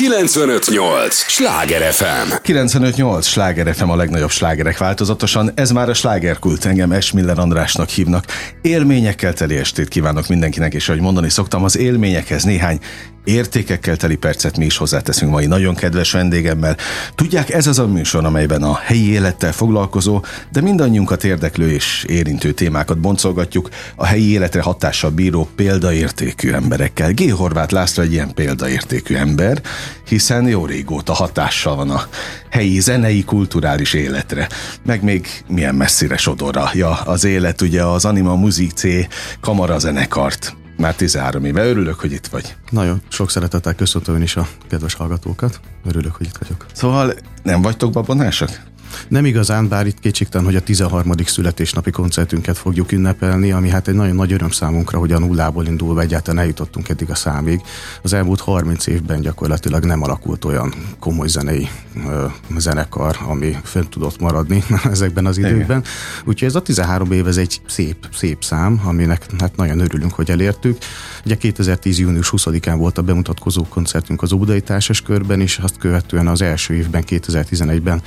958! Sláger FM! 958! Sláger FM a legnagyobb slágerek változatosan. Ez már a slágerkult. Engem Esmiller Andrásnak hívnak. Élményekkel teli estét kívánok mindenkinek, és ahogy mondani szoktam, az élményekhez néhány értékekkel teli percet mi is hozzáteszünk mai nagyon kedves vendégemmel. Tudják, ez az a műsor, amelyben a helyi élettel foglalkozó, de mindannyiunkat érdeklő és érintő témákat boncolgatjuk a helyi életre hatással bíró példaértékű emberekkel. G. Horváth László egy ilyen példaértékű ember, hiszen jó régóta hatással van a helyi zenei, kulturális életre, meg még milyen messzire sodorja az élet, ugye az Anima Music C kamarazenekart már 13 éve. Örülök, hogy itt vagy. Nagyon sok szeretettel köszöntöm is a kedves hallgatókat. Örülök, hogy itt vagyok. Szóval nem vagytok babonásak? Nem igazán, bár itt kétségtelen, hogy a 13. születésnapi koncertünket fogjuk ünnepelni, ami hát egy nagyon nagy öröm számunkra, hogy a nullából indulva egyáltalán eljutottunk eddig a számig. Az elmúlt 30 évben gyakorlatilag nem alakult olyan komoly zenei ö, zenekar, ami fönn tudott maradni ezekben az időkben. Igen. Úgyhogy ez a 13 év, ez egy szép, szép szám, aminek hát nagyon örülünk, hogy elértük. Ugye 2010. június 20-án volt a bemutatkozó koncertünk az Óbudai Társas körben, és azt követően az első évben, 2011-ben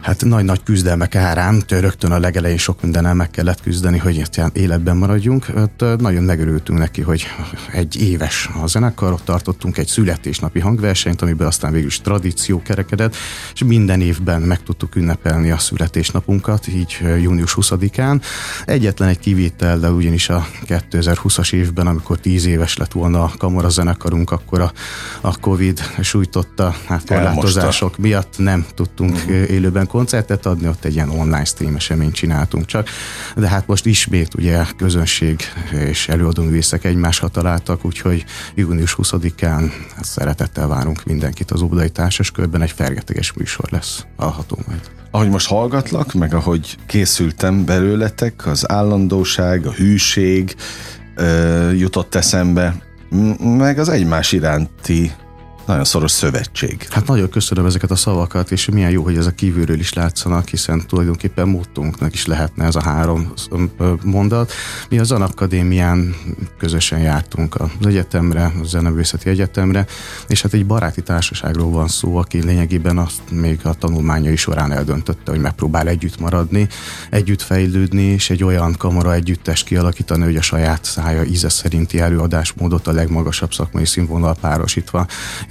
hát nagy-nagy küzdelmek árán, rögtön a legelején sok mindennel meg kellett küzdeni, hogy életben maradjunk. Hát, nagyon megörültünk neki, hogy egy éves a zenekar, ott tartottunk egy születésnapi hangversenyt, amiből aztán végül is tradíció kerekedett, és minden évben meg tudtuk ünnepelni a születésnapunkat, így június 20-án. Egyetlen egy kivétellel, ugyanis a 2020-as évben, amikor 10 éves lett volna a kamara zenekarunk, akkor a, a Covid sújtotta hát korlátozások miatt nem tudtunk uh-huh. élőben koncertet adni, ott egy ilyen online stream eseményt csináltunk csak. De hát most ismét ugye közönség és előadóművészek egymásra találtak, úgyhogy június 20-án hát szeretettel várunk mindenkit az Óbudai Körben, egy fergeteges műsor lesz, hallható majd. Ahogy most hallgatlak, meg ahogy készültem belőletek, az állandóság, a hűség ö, jutott eszembe, meg az egymás iránti nagyon szoros szövetség. Hát nagyon köszönöm ezeket a szavakat, és milyen jó, hogy ez a kívülről is látszanak, hiszen tulajdonképpen módtunknak is lehetne ez a három mondat. Mi az Akadémián közösen jártunk az egyetemre, a Zenevőszeti Egyetemre, és hát egy baráti társaságról van szó, aki lényegében azt még a tanulmányai során eldöntötte, hogy megpróbál együtt maradni, együtt fejlődni, és egy olyan kamara együttes kialakítani, hogy a saját szája íze szerinti előadásmódot a legmagasabb szakmai színvonal párosítva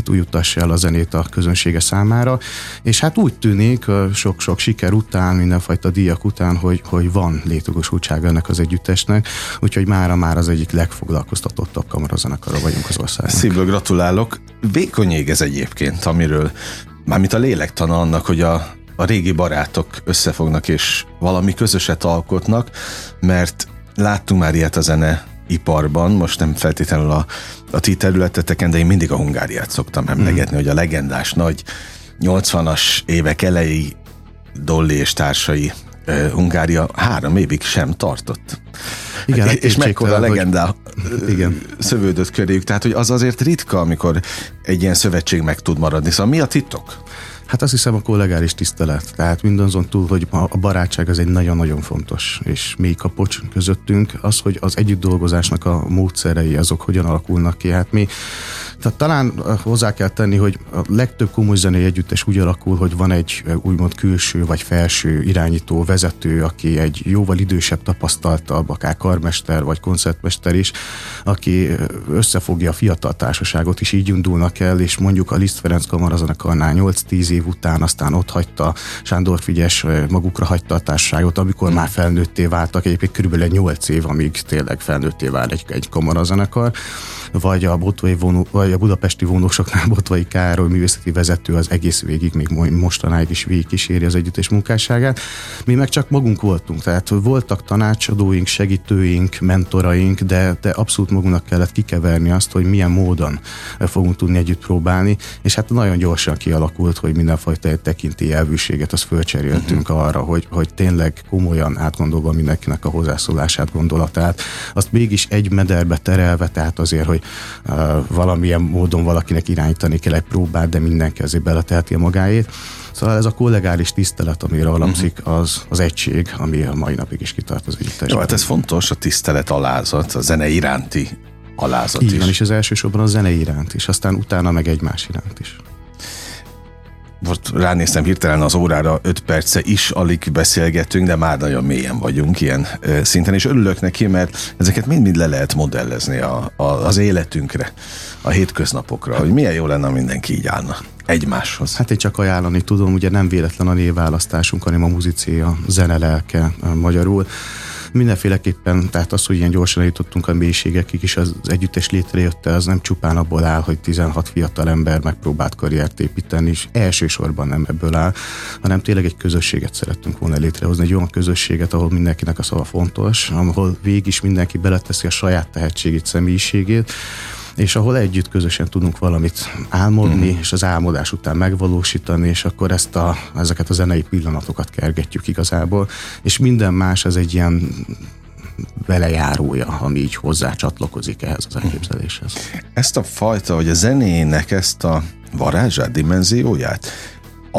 újuttassa el a zenét a közönsége számára, és hát úgy tűnik sok-sok siker után, mindenfajta díjak után, hogy, hogy van létogosultsága ennek az együttesnek, úgyhogy mára már az egyik legfoglalkoztatottabb kamarazenekara vagyunk az országban. Szívből gratulálok. Vékony ég ez egyébként, amiről mármint a lélektana annak, hogy a, a régi barátok összefognak és valami közöset alkotnak, mert láttunk már ilyet a zene iparban, most nem feltétlenül a, a ti területeteken, de én mindig a Hungáriát szoktam emlegetni, mm. hogy a legendás nagy 80-as évek elejé Dolly és társai uh, Hungária három évig sem tartott. Igen, hát, és mekkora legendá hogy... igen. szövődött köréjük, tehát hogy az azért ritka, amikor egy ilyen szövetség meg tud maradni. Szóval mi a titok? Hát azt hiszem a kollégális tisztelet. Tehát mindazon túl, hogy a barátság az egy nagyon-nagyon fontos és mély kapocs közöttünk, az, hogy az együtt dolgozásnak a módszerei azok hogyan alakulnak ki. Hát mi tehát talán hozzá kell tenni, hogy a legtöbb komoly zenei együttes úgy alakul, hogy van egy úgymond külső vagy felső irányító, vezető, aki egy jóval idősebb, tapasztaltabb, akár karmester vagy koncertmester is, aki összefogja a fiatal társaságot, és így indulnak el, és mondjuk a Liszt Ferenc kamarazenekarnál 8-10 év után aztán ott hagyta Sándor Figyes, magukra hagyta a társaságot, amikor már felnőtté váltak, egyébként körülbelül 8 év, amíg tényleg felnőtté vált egy, egy kamarazenekar, vagy a Botvai vonó, vagy a budapesti vonósoknál Botvai Károly művészeti vezető az egész végig, még mostanáig is végig kíséri az együttes munkásságát. Mi meg csak magunk voltunk, tehát voltak tanácsadóink, segítőink, mentoraink, de, de abszolút magunknak kellett kikeverni azt, hogy milyen módon fogunk tudni együtt próbálni, és hát nagyon gyorsan kialakult, hogy mindenfajta tekinti elvűséget, azt fölcseréltünk uh-huh. arra, hogy, hogy tényleg komolyan átgondolva mindenkinek a hozzászólását, gondolatát, azt mégis egy mederbe terelve, tehát azért, hogy uh, valamilyen módon valakinek irányítani kell egy próbát, de mindenki azért beleteheti a magáét. Szóval ez a kollegális tisztelet, amire alapszik, mhm. az az egység, ami a mai napig is kitart az együttes. Jó, hát ez fontos, a tisztelet alázat, a zene iránti alázat Így is. van, és az elsősorban a zene iránt, és aztán utána meg egymás iránt is. Most ránéztem hirtelen az órára, 5 perce is alig beszélgetünk, de már nagyon mélyen vagyunk ilyen szinten, és örülök neki, mert ezeket mind-mind le lehet modellezni a, a, az életünkre, a hétköznapokra, hogy milyen jó lenne, mindenki így állna egymáshoz. Hát én csak ajánlani tudom, ugye nem véletlen a névválasztásunk, hanem a muzicéja, zene lelke magyarul. Mindenféleképpen, tehát az, hogy ilyen gyorsan eljutottunk a mélységekig, és az együttes létrejötte, az nem csupán abból áll, hogy 16 fiatal ember megpróbált karriert építeni, és elsősorban nem ebből áll, hanem tényleg egy közösséget szerettünk volna létrehozni, egy olyan közösséget, ahol mindenkinek a szava fontos, ahol végig is mindenki beleteszi a saját tehetségét, személyiségét, és ahol együtt közösen tudunk valamit álmodni, mm. és az álmodás után megvalósítani, és akkor ezt a, ezeket a zenei pillanatokat kergetjük igazából, és minden más az egy ilyen velejárója, ami így hozzá csatlakozik ehhez az elképzeléshez. Ezt a fajta, hogy a zenének ezt a varázsát, dimenzióját,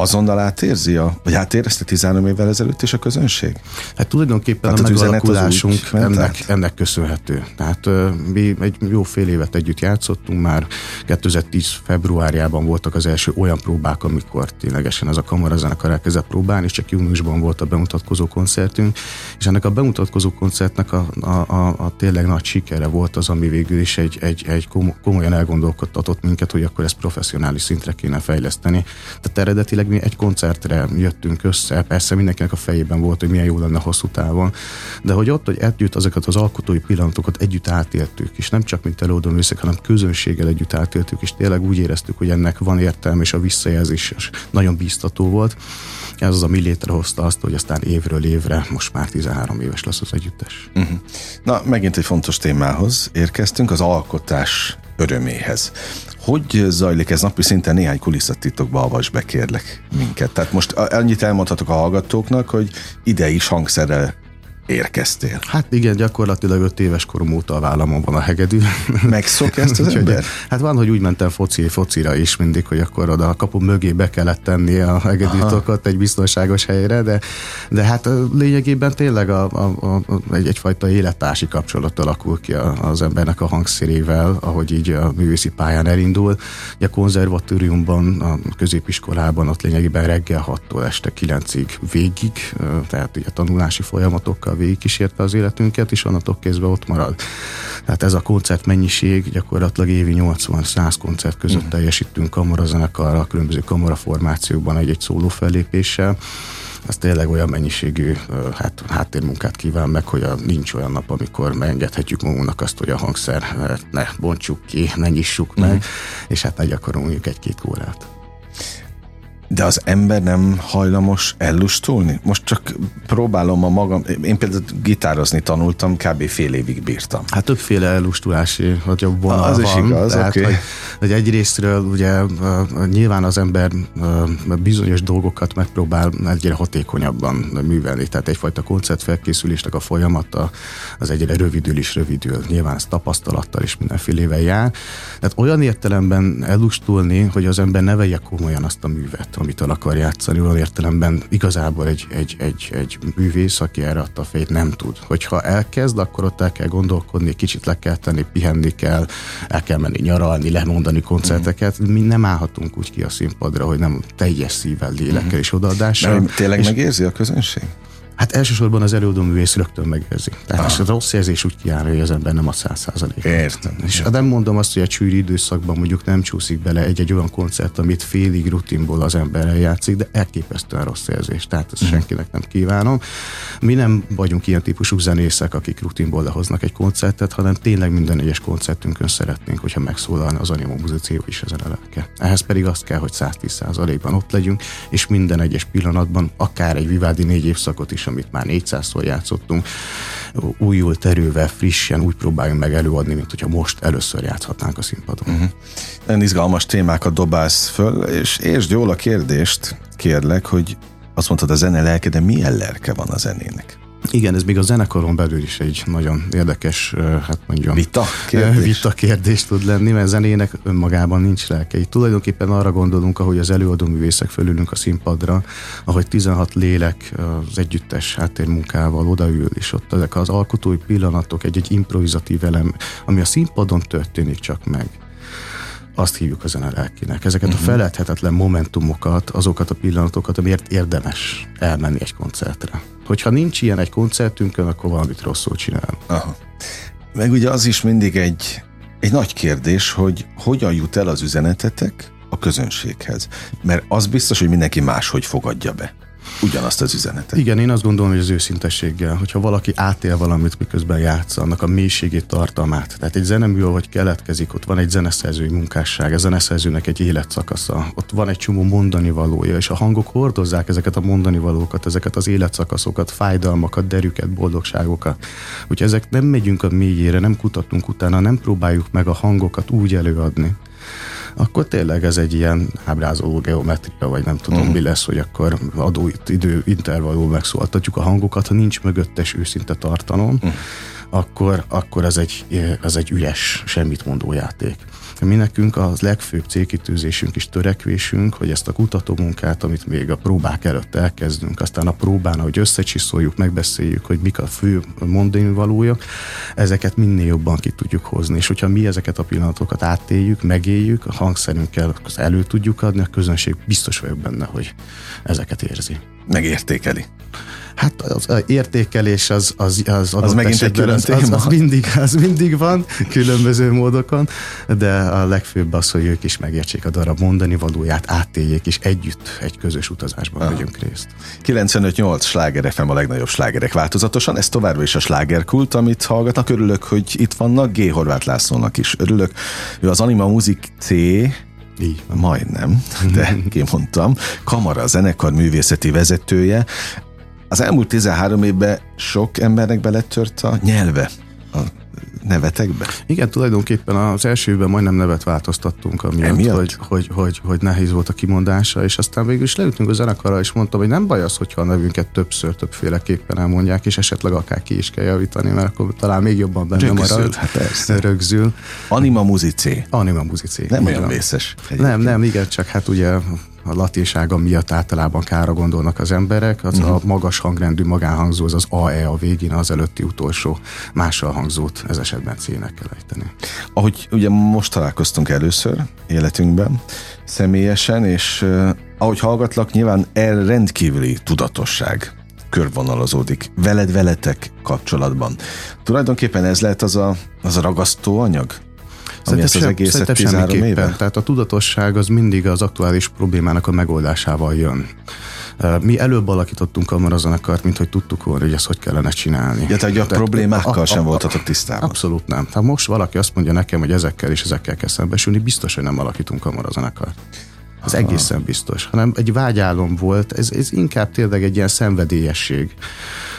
azonnal átérzi, a, vagy átérezte 13 évvel ezelőtt is a közönség? Hát tulajdonképpen hát a megalakulásunk ennek, ennek köszönhető. Tehát mi egy jó fél évet együtt játszottunk már, 2010 februárjában voltak az első olyan próbák, amikor ténylegesen ez a kamarazenekar elkezdett próbálni, és csak júniusban volt a bemutatkozó koncertünk, és ennek a bemutatkozó koncertnek a, a, a, a tényleg nagy sikere volt az, ami végül is egy, egy, egy komolyan elgondolkodtatott minket, hogy akkor ezt professzionális szintre kéne fejleszteni. Tehát eredetileg mi egy koncertre jöttünk össze, persze mindenkinek a fejében volt, hogy milyen jó lenne hosszú távon, de hogy ott, hogy együtt azokat az alkotói pillanatokat együtt átéltük, és nem csak mint előadó műszak, hanem közönséggel együtt átéltük, és tényleg úgy éreztük, hogy ennek van értelme, és a visszajelzés is nagyon bíztató volt. Ez az, ami létrehozta azt, hogy aztán évről évre most már 13 éves lesz az együttes. Uh-huh. Na, megint egy fontos témához érkeztünk, az alkotás öröméhez. Hogy zajlik ez napi szinten? Néhány kulisszatitokba avas be, kérlek minket. Tehát most annyit elmondhatok a hallgatóknak, hogy ide is hangszerrel érkeztél. Hát igen, gyakorlatilag öt éves korom óta a vállamon van a hegedű. Megszokja ezt az ember? Hát van, hogy úgy mentem foci, focira is mindig, hogy akkor oda a kapu mögé be kellett tenni a hegedűtokot egy biztonságos helyre, de, de hát lényegében tényleg a, a, a, egy, egyfajta élettársi kapcsolat alakul ki az embernek a hangszerével, ahogy így a művészi pályán elindul. A konzervatóriumban, a középiskolában ott lényegében reggel 6-tól este 9-ig végig, tehát ugye tanulási folyamatokkal végigkísérte az életünket, és onnantól kezdve ott marad. Tehát ez a koncert mennyiség gyakorlatilag évi 80-100 koncert között mm. teljesítünk kamarazenekarra, különböző kamaraformációkban egy-egy szóló fellépéssel az tényleg olyan mennyiségű hát, háttérmunkát kíván meg, hogy a, nincs olyan nap, amikor megengedhetjük magunknak azt, hogy a hangszer ne bontsuk ki, ne nyissuk mm. meg, és hát ne gyakoroljuk egy-két órát. De az ember nem hajlamos ellustulni? Most csak próbálom a magam, én például gitározni tanultam, kb. fél évig bírtam. Hát többféle ellustulási hogy a vonal az van. is igaz, tehát, okay. hogy, hogy egyrésztről ugye nyilván az ember bizonyos dolgokat megpróbál egyre hatékonyabban művelni, tehát egyfajta koncertfelkészülésnek a folyamata az egyre rövidül is rövidül. Nyilván ez tapasztalattal is mindenfélevel jár. Tehát olyan értelemben ellustulni, hogy az ember ne vegye komolyan azt a művet, amit el akar játszani, olyan értelemben igazából egy, egy, egy, egy művész, aki erre adta a fejét, nem tud. Hogyha elkezd, akkor ott el kell gondolkodni, kicsit le kell tenni, pihenni kell, el kell menni nyaralni, lemondani koncerteket. Mm. Mi nem állhatunk úgy ki a színpadra, hogy nem teljes szívvel, lélekkel mm. és odaadással. De tényleg és megérzi a közönség? Hát elsősorban az előadó művész rögtön megérzi. Tehát ah. a rossz érzés úgy kiáll, hogy az ember nem a száz százalék. Értem. És nem mondom azt, hogy egy sűrű időszakban mondjuk nem csúszik bele egy-egy olyan koncert, amit félig rutinból az ember eljátszik, de elképesztően rossz érzés. Tehát ezt mm. senkinek nem kívánom. Mi nem vagyunk ilyen típusú zenészek, akik rutinból lehoznak egy koncertet, hanem tényleg minden egyes koncertünkön szeretnénk, hogyha megszólalna az animó muzíció is ezen a lelke. Ehhez pedig azt kell, hogy 110 százalékban ott legyünk, és minden egyes pillanatban, akár egy Vivaldi négy évszakot is amit már 400-szor játszottunk, újult erővel, frissen úgy próbáljunk meg előadni, mint hogyha most először játszhatnánk a színpadon. Uh-huh. Nagyon izgalmas témákat dobálsz föl, és értsd jól a kérdést, kérlek, hogy azt mondtad a zene lelke, de milyen lelke van a zenének? Igen, ez még a zenekaron belül is egy nagyon érdekes, hát mondjam, vita kérdés, vita kérdés tud lenni, mert zenének önmagában nincs lelke. Így tulajdonképpen arra gondolunk, ahogy az előadó művészek fölülünk a színpadra, ahogy 16 lélek az együttes háttérmunkával odaül, és ott ezek az alkotói pillanatok, egy-egy improvizatív elem, ami a színpadon történik csak meg azt hívjuk a zene lelkinek. Ezeket uh-huh. a feledhetetlen momentumokat, azokat a pillanatokat, amiért érdemes elmenni egy koncertre. Hogyha nincs ilyen egy koncertünkön, akkor valamit rosszul csinál. Aha. Meg ugye az is mindig egy, egy nagy kérdés, hogy hogyan jut el az üzenetetek a közönséghez. Mert az biztos, hogy mindenki máshogy fogadja be ugyanazt az üzenetet. Igen, én azt gondolom, hogy az őszintességgel, hogyha valaki átél valamit, miközben játsz, annak a mélységét, tartalmát. Tehát egy zenemű, hogy keletkezik, ott van egy zeneszerzői munkásság, a zeneszerzőnek egy életszakasza, ott van egy csomó mondani valója, és a hangok hordozzák ezeket a mondani valókat, ezeket az életszakaszokat, fájdalmakat, derüket, boldogságokat. Úgyhogy ezek nem megyünk a mélyére, nem kutatunk utána, nem próbáljuk meg a hangokat úgy előadni, akkor tényleg ez egy ilyen ábrázoló geometria, vagy nem tudom, mm. mi lesz, hogy akkor adó idő intervalló megszóltatjuk a hangokat, ha nincs mögöttes őszinte tartalom, mm. akkor, akkor ez egy, ez egy üres, semmit mondó játék. Mi nekünk a legfőbb célkitűzésünk és törekvésünk, hogy ezt a kutatómunkát, amit még a próbák előtt elkezdünk, aztán a próbán, hogy összecsiszoljuk, megbeszéljük, hogy mik a fő mondani valója, ezeket minél jobban ki tudjuk hozni. És hogyha mi ezeket a pillanatokat átéljük, megéljük, a hangszerünkkel elő tudjuk adni, a közönség biztos vagyok benne, hogy ezeket érzi. Megértékeli. Hát az értékelés az, az, az, az megint egy külön az, az, az, mindig, az mindig van, különböző módokon, de a legfőbb az, hogy ők is megértsék a darab mondani valóját, átéljék, és együtt egy közös utazásban ah. vegyünk részt. 95-8 sláger FM a legnagyobb slágerek változatosan, ez továbbra is a slágerkult, amit hallgatnak. Örülök, hogy itt vannak, G. Horváth Lászlónak is örülök. Ő az Anima Music C így Majdnem, de kimondtam. Kamara zenekar művészeti vezetője. Az elmúlt 13 évben sok embernek beletört a nyelve, a nevetekbe? Igen, tulajdonképpen az első évben majdnem nevet változtattunk, amiatt, hogy, hogy, hogy, hogy nehéz volt a kimondása, és aztán végül is leütünk a zenekarra, és mondtam, hogy nem baj az, hogyha a nevünket többször, többféleképpen elmondják, és esetleg akár ki is kell javítani, mert akkor talán még jobban benne rögzül, marad. Hát persze. Rögzül. Anima musicé. Anima musicé. Nem olyan vészes. Nem, nem, igen, csak hát ugye a latinsága miatt általában kára gondolnak az emberek, az uh-huh. a mhm. magas hangrendű magánhangzó, az az AE a végén, az előtti utolsó mással hangzót ez esetben C-nek kell ejteni. Ahogy ugye most találkoztunk először életünkben, személyesen, és uh, ahogy hallgatlak, nyilván el rendkívüli tudatosság körvonalazódik veled, veletek kapcsolatban. Tulajdonképpen ez lehet az a, az a ragasztó anyag, ami ezt az egészet 13 éve? Tehát a tudatosság az mindig az aktuális problémának a megoldásával jön. Mi előbb alakítottunk a marazenekart, mint hogy tudtuk volna, hogy ezt hogy kellene csinálni. Ja, tehát a problémákkal a, a, sem voltatok tisztában. Abszolút nem. Tehát most valaki azt mondja nekem, hogy ezekkel és ezekkel kell szembesülni, biztos, hogy nem alakítunk a marazenekart. Ez Aha. egészen biztos. Hanem egy vágyálom volt, ez, ez inkább tényleg egy ilyen szenvedélyesség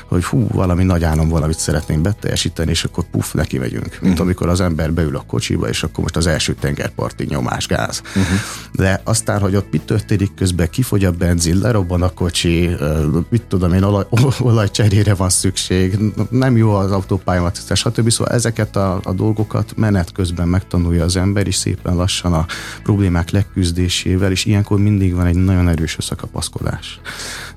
hogy hú, valami nagy álom, valamit szeretnénk beteljesíteni, és akkor puff, neki megyünk. Mint uh-huh. amikor az ember beül a kocsiba, és akkor most az első tengerparti nyomás gáz. Uh-huh. De aztán, hogy ott mit történik közben, kifogy a benzin, lerobban a kocsi, mit tudom én, olaj, olajcserére van szükség, nem jó az autópályamat, stb. Szóval ezeket a, a dolgokat menet közben megtanulja az ember, és szépen lassan a problémák leküzdésével, és ilyenkor mindig van egy nagyon erős összekapaszkodás.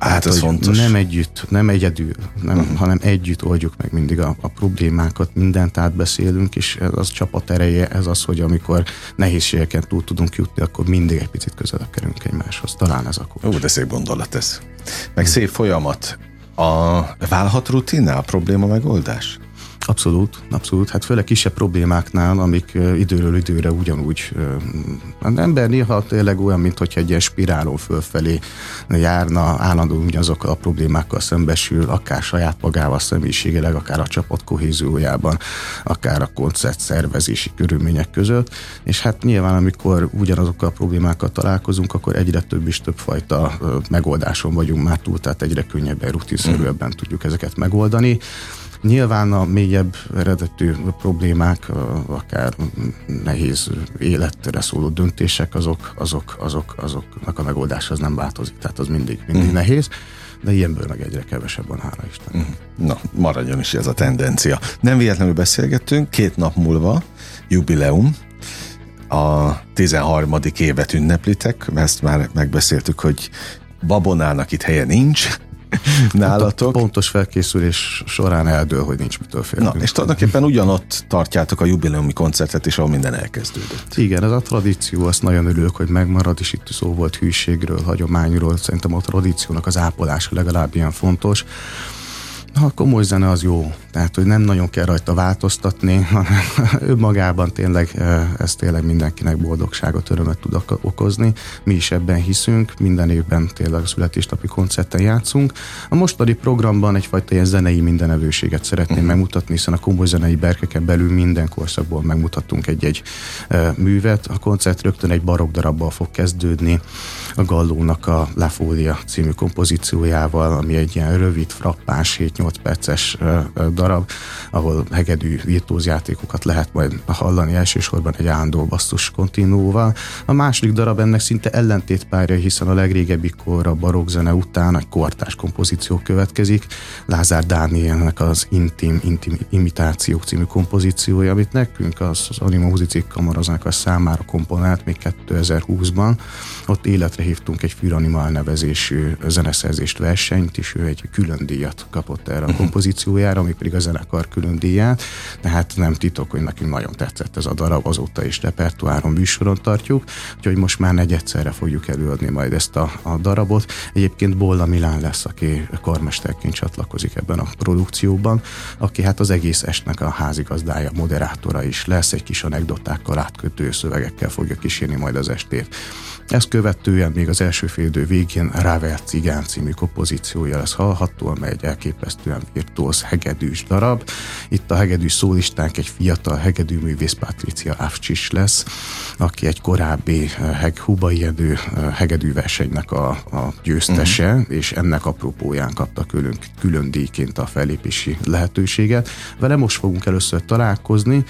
Hát ez fontos. Nem együtt, nem egyedül, nem, uh-huh. hanem együtt oldjuk meg mindig a, a problémákat, mindent átbeszélünk, és ez az csapat ereje, ez az, hogy amikor nehézségeken túl tudunk jutni, akkor mindig egy picit közelebb kerülünk egymáshoz. Talán ez a kulcs. Ó, de szép gondolat ez. Meg szép folyamat. A, válhat rutinná a probléma megoldás? Abszolút, abszolút. Hát főleg kisebb problémáknál, amik időről időre ugyanúgy. Az ember néha tényleg olyan, mint hogyha egy ilyen spirálon fölfelé járna, állandóan ugyanazokkal a problémákkal szembesül, akár saját magával személyiségileg, akár a csapat kohéziójában, akár a koncert szervezési körülmények között. És hát nyilván, amikor ugyanazokkal a problémákkal találkozunk, akkor egyre több és több fajta megoldáson vagyunk már túl, tehát egyre könnyebben, rutinszerűbben mm. tudjuk ezeket megoldani. Nyilván a mélyebb eredetű problémák, akár nehéz életre szóló döntések, azok, azok, azok, azoknak a megoldás az nem változik, tehát az mindig, mindig mm. nehéz de ilyenből meg egyre kevesebb van, hála Isten. Mhm. Na, maradjon is ez a tendencia. Nem véletlenül beszélgettünk, két nap múlva jubileum, a 13. évet ünneplitek, ezt már megbeszéltük, hogy babonának itt helye nincs, nálatok. A pontos felkészülés során eldől, hogy nincs mitől féltünk. Na, és tulajdonképpen ugyanott tartjátok a jubileumi koncertet is, ahol minden elkezdődött. Igen, ez a tradíció, azt nagyon örülök, hogy megmarad, és itt szó volt hűségről, hagyományról, szerintem a tradíciónak az ápolása legalább ilyen fontos. Ha komoly zene az jó, tehát hogy nem nagyon kell rajta változtatni, hanem önmagában tényleg ez tényleg mindenkinek boldogságot, örömet tud okozni. Mi is ebben hiszünk, minden évben tényleg a születésnapi koncerten játszunk. A mostani programban egyfajta ilyen zenei mindenevőséget szeretném uh-huh. megmutatni, hiszen a komoly zenei berkeken belül minden korszakból megmutattunk egy-egy művet. A koncert rögtön egy barokk darabbal fog kezdődni, a Gallónak a Lafólia című kompozíciójával, ami egy ilyen rövid, frappáns, 7-8 perces darab, ahol hegedű virtuóz játékokat lehet majd hallani elsősorban egy állandó basszus kontinúval. A második darab ennek szinte ellentétpárja, hiszen a legrégebbi kor a barokkzene után egy kortás kompozíció következik. Lázár Dánielnek az Intim, Intim Imitációk című kompozíciója, amit nekünk az, az Anima Muzici a számára komponált még 2020-ban. Ott életre hívtunk egy Fűranimal nevezésű zeneszerzést versenyt, és ő egy külön díjat kapott erre a mhm. kompozíciójára, ami pedig pedig a zenekar külön díját, tehát nem titok, hogy nekünk nagyon tetszett ez a darab, azóta is repertoáron műsoron tartjuk, úgyhogy most már negyedszerre fogjuk előadni majd ezt a, a darabot. Egyébként Bolla Milán lesz, aki karmesterként csatlakozik ebben a produkcióban, aki hát az egész estnek a házigazdája, moderátora is lesz, egy kis anekdotákkal, átkötő szövegekkel fogja kísérni majd az estét. Ezt követően még az első félidő végén Ravel Cigán című kompozíciója lesz hallható, amely egy elképesztően virtuóz hegedűs darab. Itt a hegedű szólistánk egy fiatal hegedű művész Patricia Avcsis lesz, aki egy korábbi eh, heg, Hubai Edő eh, hegedű versenynek a, a győztese, uh-huh. és ennek apropóján kapta külön, külön díjként a fellépési lehetőséget. Vele most fogunk először találkozni,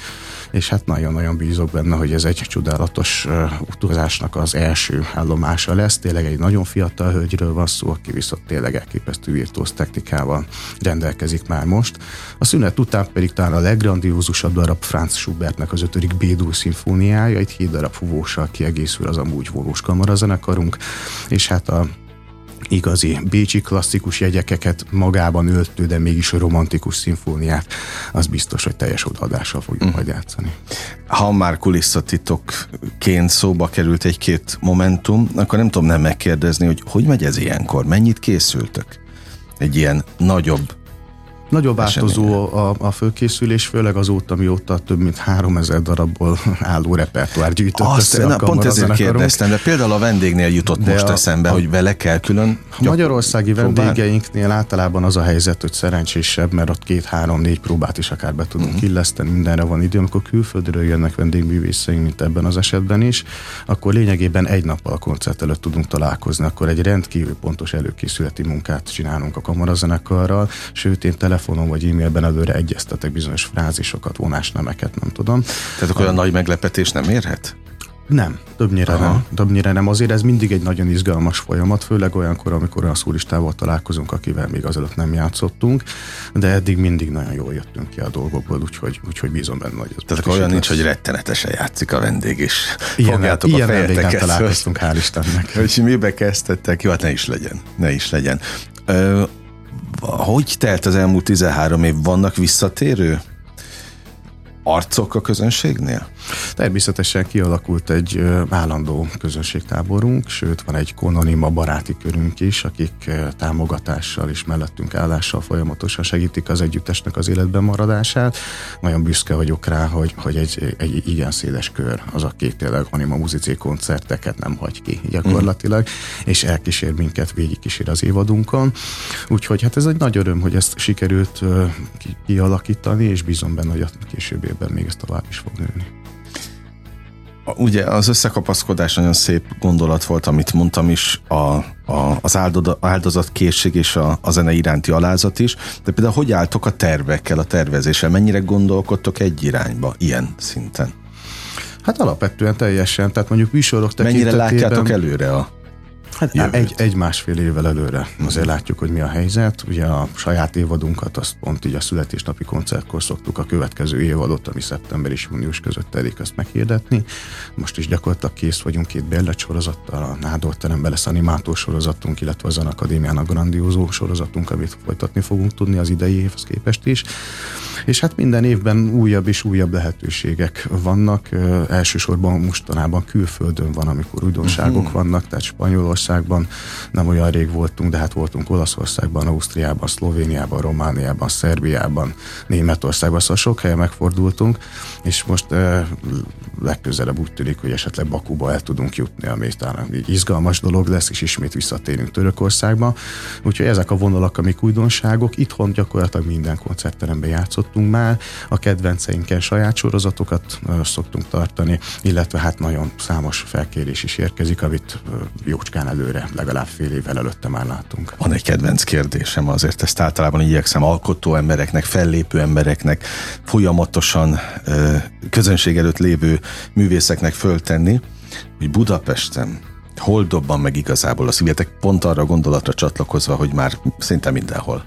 és hát nagyon-nagyon bízok benne, hogy ez egy csodálatos utazásnak az első állomása lesz. Tényleg egy nagyon fiatal hölgyről van szó, aki viszont tényleg elképesztő virtuóz technikával rendelkezik már most. A szünet után pedig talán a leggrandiózusabb darab Franz Schubertnek az ötödik B-dur szimfóniája, egy hét darab fúvóssal kiegészül az amúgy volós kamarazenekarunk, és hát a igazi bécsi klasszikus jegyekeket magában öltő, de mégis romantikus szimfóniát, az biztos, hogy teljes odaadással fogjuk mm. majd játszani. Ha már kulisszatitokként szóba került egy-két momentum, akkor nem tudom nem megkérdezni, hogy hogy megy ez ilyenkor? Mennyit készültök? Egy ilyen nagyobb Nagyobb változó a, a fölkészülés, főleg azóta, mióta több mint 3000 darabból álló repertoár gyűjtött Azt, na, Pont ezért kérdeztem, de például a vendégnél jutott de most a, eszembe, a, hogy vele kell külön A magyarországi próbál? vendégeinknél általában az a helyzet, hogy szerencsésebb, mert ott két-három-négy próbát is akár be tudunk uh-huh. illeszteni, mindenre van idő, amikor külföldről jönnek vendégművészeink, mint ebben az esetben is, akkor lényegében egy nappal a koncert előtt tudunk találkozni, akkor egy rendkívül pontos előkészületi munkát csinálunk a kamarazenekarral, sőt én tele telefonon vagy e-mailben előre egyeztetek bizonyos frázиsokat, vonásnemeket, nem tudom. Tehát akkor olyan nagy meglepetés nem érhet? Nem, többnyire Aha. nem. Többnyire nem. Azért ez mindig egy nagyon izgalmas folyamat, főleg olyankor, amikor olyan szúristával találkozunk, akivel még azelőtt nem játszottunk, de eddig mindig nagyon jól jöttünk ki a dolgokból, úgyhogy, úgyhogy bízom benne, hogy ez Tehát olyan nincs, lesz. hogy rettenetesen játszik a vendég is. Ilyen, Fogjátok ilyen a fejeteket. találkoztunk, hál' Istennek. Hogy mibe kezdtettek, jó, hát ne is legyen. Ne is legyen. Ö, hogy telt az elmúlt 13 év? Vannak visszatérő arcok a közönségnél? Természetesen kialakult egy állandó közönségtáborunk, sőt van egy kononima baráti körünk is, akik támogatással és mellettünk állással folyamatosan segítik az együttesnek az életben maradását. Nagyon büszke vagyok rá, hogy, hogy egy, egy igen széles kör az, aki tényleg anima muzici koncerteket nem hagy ki gyakorlatilag, mm. és elkísér minket, végigkísér az évadunkon. Úgyhogy hát ez egy nagy öröm, hogy ezt sikerült kialakítani, és bízom benne, hogy a később évben még ez tovább is fog nőni ugye az összekapaszkodás nagyon szép gondolat volt, amit mondtam is, a, a, az áldozat készség és a, a zene iránti alázat is, de például hogy álltok a tervekkel, a tervezéssel? Mennyire gondolkodtok egy irányba, ilyen szinten? Hát alapvetően teljesen, tehát mondjuk műsorok tekintetében... Mennyire látjátok előre a Hát jövőt. egy, egy másfél évvel előre azért látjuk, hogy mi a helyzet. Ugye a saját évadunkat azt pont így a születésnapi koncertkor szoktuk a következő évadot, ami szeptember és június között telik azt meghirdetni. Most is gyakorlatilag kész vagyunk két bérlet sorozattal, a Nádor teremben lesz animátor sorozatunk, illetve az Akadémiának grandiózó sorozatunk, amit folytatni fogunk tudni az idei évhez képest is. És hát minden évben újabb és újabb lehetőségek vannak. Elsősorban mostanában külföldön van, amikor újdonságok uh-huh. vannak, tehát Spanyolországban nem olyan rég voltunk, de hát voltunk Olaszországban, Ausztriában, Szlovéniában, Romániában, Szerbiában, Németországban, szóval sok helyen megfordultunk, és most legközelebb úgy tűnik, hogy esetleg Bakuba el tudunk jutni, ami talán izgalmas dolog lesz, és ismét visszatérünk Törökországba. Úgyhogy ezek a vonalak, amik újdonságok, itthon gyakorlatilag minden koncertteremben játszottunk már, a kedvenceinken saját sorozatokat szoktunk tartani, illetve hát nagyon számos felkérés is érkezik, amit jócskán előre, legalább fél évvel előtte már láttunk. Van egy kedvenc kérdésem, azért ezt általában igyekszem alkotó embereknek, fellépő embereknek, folyamatosan közönség előtt lévő művészeknek föltenni, hogy Budapesten hol dobban meg igazából a szívetek, pont arra a gondolatra csatlakozva, hogy már szinte mindenhol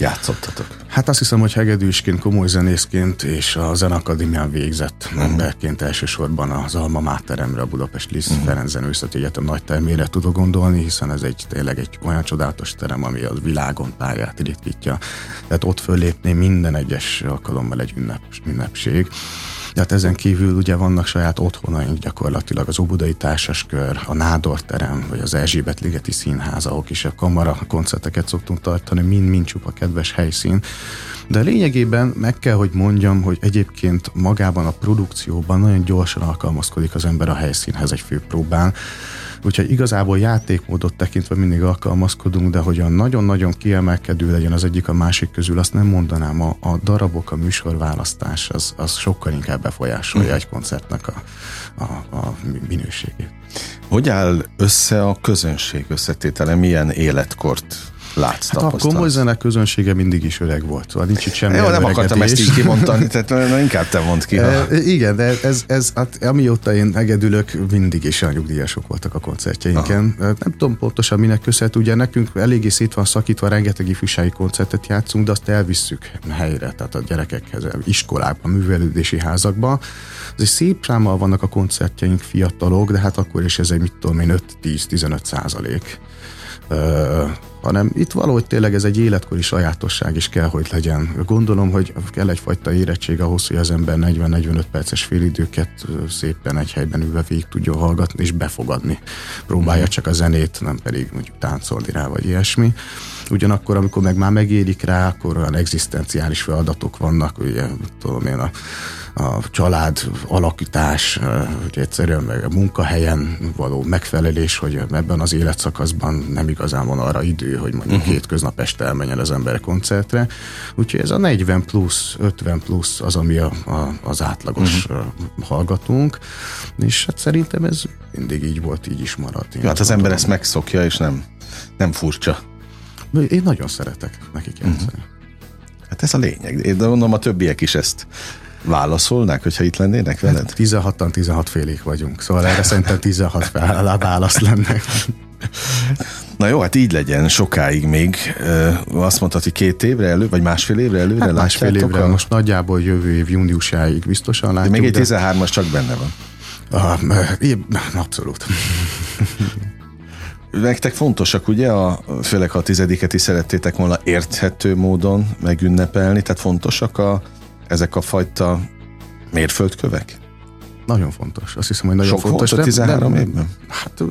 játszottatok? Hát azt hiszem, hogy hegedűsként, komoly zenészként és a Zenakadémián végzett uh-huh. emberként elsősorban az Alma Máteremre, a Budapest Liszt uh-huh. Ferenc Zenőszeti Egyetem nagy termére tudok gondolni, hiszen ez egy tényleg egy olyan csodálatos terem, ami a világon pályát ritkítja. Tehát ott föllépni minden egyes alkalommal egy ünnep, ünnepség. De hát ezen kívül ugye vannak saját otthonaink gyakorlatilag az Óbudai Társaskör, a Nádor terem, vagy az Erzsébet Ligeti Színház, ahol a kamara koncerteket szoktunk tartani, mind-mind csupa kedves helyszín. De lényegében meg kell, hogy mondjam, hogy egyébként magában a produkcióban nagyon gyorsan alkalmazkodik az ember a helyszínhez egy főpróbán. Úgyhogy igazából játékmódot tekintve mindig alkalmazkodunk, de hogy a nagyon-nagyon kiemelkedő legyen az egyik a másik közül, azt nem mondanám. A, a darabok, a műsorválasztás, az, az sokkal inkább befolyásolja mm. egy koncertnek a, a, a minőségét. Hogy áll össze a közönség összetétele? Milyen életkort látsz, hát a komoly zene közönsége mindig is öreg volt, szóval nincs itt semmi Jó, nem akartam ezt így kimondani, tehát na, inkább te mondd ki. E, igen, de ez, ez hát, amióta én egedülök, mindig is a nyugdíjasok voltak a koncertjeinken. Aha. Nem tudom pontosan minek köszönhető, ugye nekünk eléggé szét van szakítva, rengeteg ifjúsági koncertet játszunk, de azt elvisszük helyre, tehát a gyerekekhez, iskolákban, művelődési házakba. Egy szép számmal vannak a koncertjeink fiatalok, de hát akkor is ez egy, mit tudom én, 5-10-15 százalék hanem itt valahogy tényleg ez egy életkori sajátosság is kell, hogy legyen. Gondolom, hogy kell egyfajta érettség ahhoz, hogy az ember 40-45 perces félidőket szépen egy helyben ülve végig tudja hallgatni és befogadni. Próbálja csak a zenét, nem pedig mondjuk táncolni rá, vagy ilyesmi. Ugyanakkor, amikor meg már megérik rá, akkor olyan egzisztenciális feladatok vannak, ugye, tudom én, a a család alakítás, hogy egyszerűen meg a munkahelyen való megfelelés, hogy ebben az életszakaszban nem igazán van arra idő, hogy mondjuk uh-huh. két köznap este elmenjen az ember koncertre. Úgyhogy ez a 40 plusz, 50 plusz az, ami a, a, az átlagos uh-huh. hallgatónk, és hát szerintem ez mindig így volt, így is maradt. Ja, hát az ember ezt megszokja, és nem, nem furcsa. Én nagyon szeretek nekik játszani. Uh-huh. Hát ez a lényeg. Én de mondom, a többiek is ezt válaszolnák, hogyha itt lennének veled? Hát 16-an 16 félék vagyunk, szóval erre szerintem 16 válasz lenne. Na jó, hát így legyen sokáig még. Azt mondtad, hogy két évre elő, vagy másfél évre előre hát másfél évre, a... most nagyjából jövő év júniusáig biztosan látjuk. De még egy 13-as csak benne van. Ah, abszolút. Nektek fontosak, ugye, a, főleg ha a tizediket is szerettétek volna érthető módon megünnepelni, tehát fontosak a, ezek a fajta mérföldkövek? Nagyon fontos. Azt hiszem, hogy nagyon Sok fontos. Volt a 13 nem, évben? Hát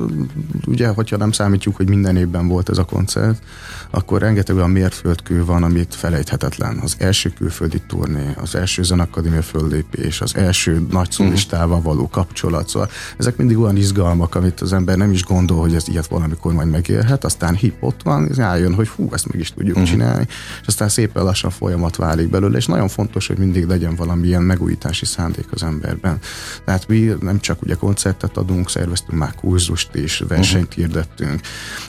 ugye, hogyha nem számítjuk, hogy minden évben volt ez a koncert, akkor rengeteg olyan mérföldkő van, amit felejthetetlen. Az első külföldi turné, az első zenakadémia föllépés, az első nagy szólistával való kapcsolat. Szóval ezek mindig olyan izgalmak, amit az ember nem is gondol, hogy ez ilyet valamikor majd megélhet, aztán hip ott van, és rájön, hogy hú, ezt meg is tudjuk uh-huh. csinálni, és aztán szépen lassan folyamat válik belőle, és nagyon fontos, hogy mindig legyen valamilyen megújítási szándék az emberben. Tehát mi nem csak ugye koncertet adunk, szerveztünk már kurzust is, versenyt uh-huh. hirdettünk.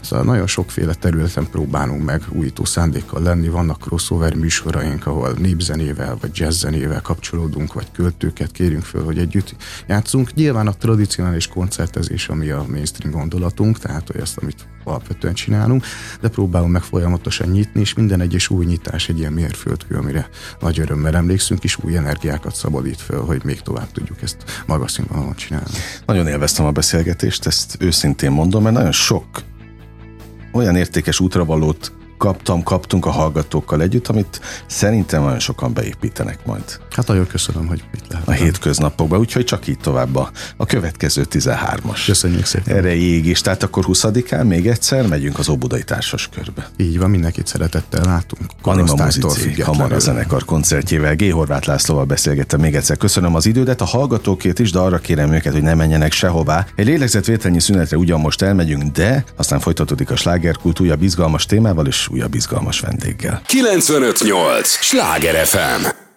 Szóval nagyon sokféle területen próbálunk meg újító szándékkal lenni. Vannak crossover műsoraink, ahol népzenével vagy jazzzenével kapcsolódunk, vagy költőket kérünk föl, hogy együtt játszunk. Nyilván a tradicionális koncertezés, ami a mainstream gondolatunk, tehát hogy azt, amit alapvetően csinálunk, de próbálunk meg folyamatosan nyitni, és minden egyes új nyitás egy ilyen mérföldkő, amire nagy örömmel emlékszünk, és új energiákat szabadít föl, hogy még tovább tudjuk ezt magas színvonalon csinálni. Nagyon élveztem a beszélgetést, ezt őszintén mondom, mert nagyon sok olyan értékes útravalót kaptam, kaptunk a hallgatókkal együtt, amit szerintem nagyon sokan beépítenek majd. Hát nagyon köszönöm, hogy itt lehet. A hétköznapokban, úgyhogy csak így tovább a, a következő 13-as. Köszönjük szépen. Erre is. Tehát akkor 20-án még egyszer megyünk az Óbudai Társas körbe. Így van, mindenkit szeretettel látunk. Anima Muzici, Kamara zenekar koncertjével. G. Horváth Lászlóval beszélgettem még egyszer. Köszönöm az idődet, a hallgatókét is, de arra kérem őket, hogy ne menjenek sehová. Egy lélegzetvételnyi szünetre ugyan most elmegyünk, de aztán folytatódik a slágerkult újabb izgalmas témával és újabb izgalmas vendéggel. 958! Sláger FM!